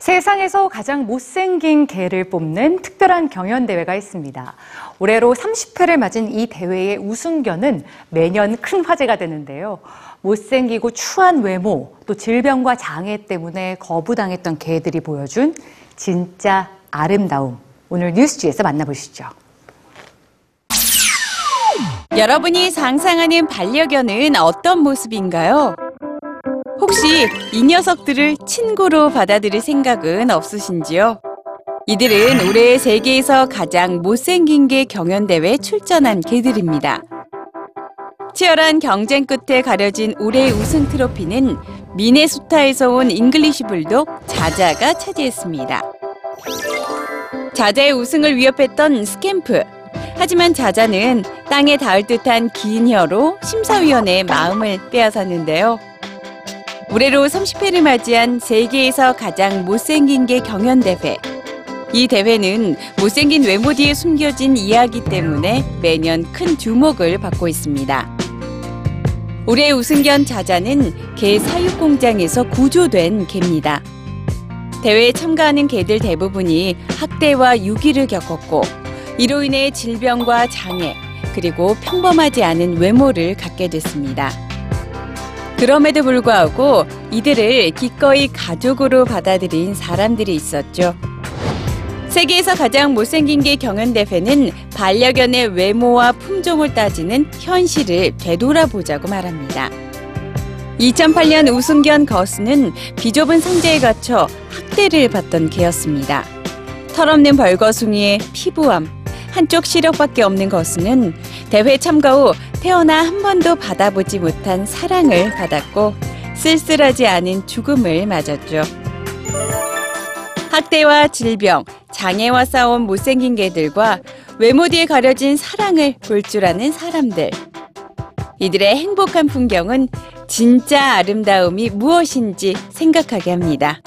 세상에서 가장 못생긴 개를 뽑는 특별한 경연대회가 있습니다. 올해로 30회를 맞은 이 대회의 우승견은 매년 큰 화제가 되는데요. 못생기고 추한 외모, 또 질병과 장애 때문에 거부당했던 개들이 보여준 진짜 아름다움. 오늘 뉴스지에서 만나보시죠. 여러분이 상상하는 반려견은 어떤 모습인가요? 혹시 이 녀석들을 친구로 받아들일 생각은 없으신지요? 이들은 올해 세계에서 가장 못생긴 개 경연대회에 출전한 개들입니다. 치열한 경쟁 끝에 가려진 올해의 우승 트로피는 미네소타에서 온 잉글리시 불독 자자가 차지했습니다. 자자의 우승을 위협했던 스캠프. 하지만 자자는 땅에 닿을 듯한 긴 혀로 심사위원의 마음을 빼앗았는데요. 올해로 30회를 맞이한 세계에서 가장 못생긴 개 경연 대회. 이 대회는 못생긴 외모 뒤에 숨겨진 이야기 때문에 매년 큰 주목을 받고 있습니다. 올해 우승견 자자는 개 사육 공장에서 구조된 개입니다. 대회에 참가하는 개들 대부분이 학대와 유기를 겪었고 이로 인해 질병과 장애 그리고 평범하지 않은 외모를 갖게 됐습니다. 그럼에도 불구하고 이들을 기꺼이 가족으로 받아들인 사람들이 있었죠. 세계에서 가장 못생긴 개 경연대회는 반려견의 외모와 품종을 따지는 현실을 되돌아보자고 말합니다. 2008년 우승견 거스는 비좁은 상자에 갇혀 학대를 받던 개였습니다. 털없는 벌거숭이의 피부암, 한쪽 시력밖에 없는 거스는 대회 참가 후 태어나 한 번도 받아보지 못한 사랑을 받았고 쓸쓸하지 않은 죽음을 맞았죠. 학대와 질병, 장애와 싸운 못생긴 개들과 외모 뒤에 가려진 사랑을 볼 줄 아는 사람들. 이들의 행복한 풍경은 진짜 아름다움이 무엇인지 생각하게 합니다.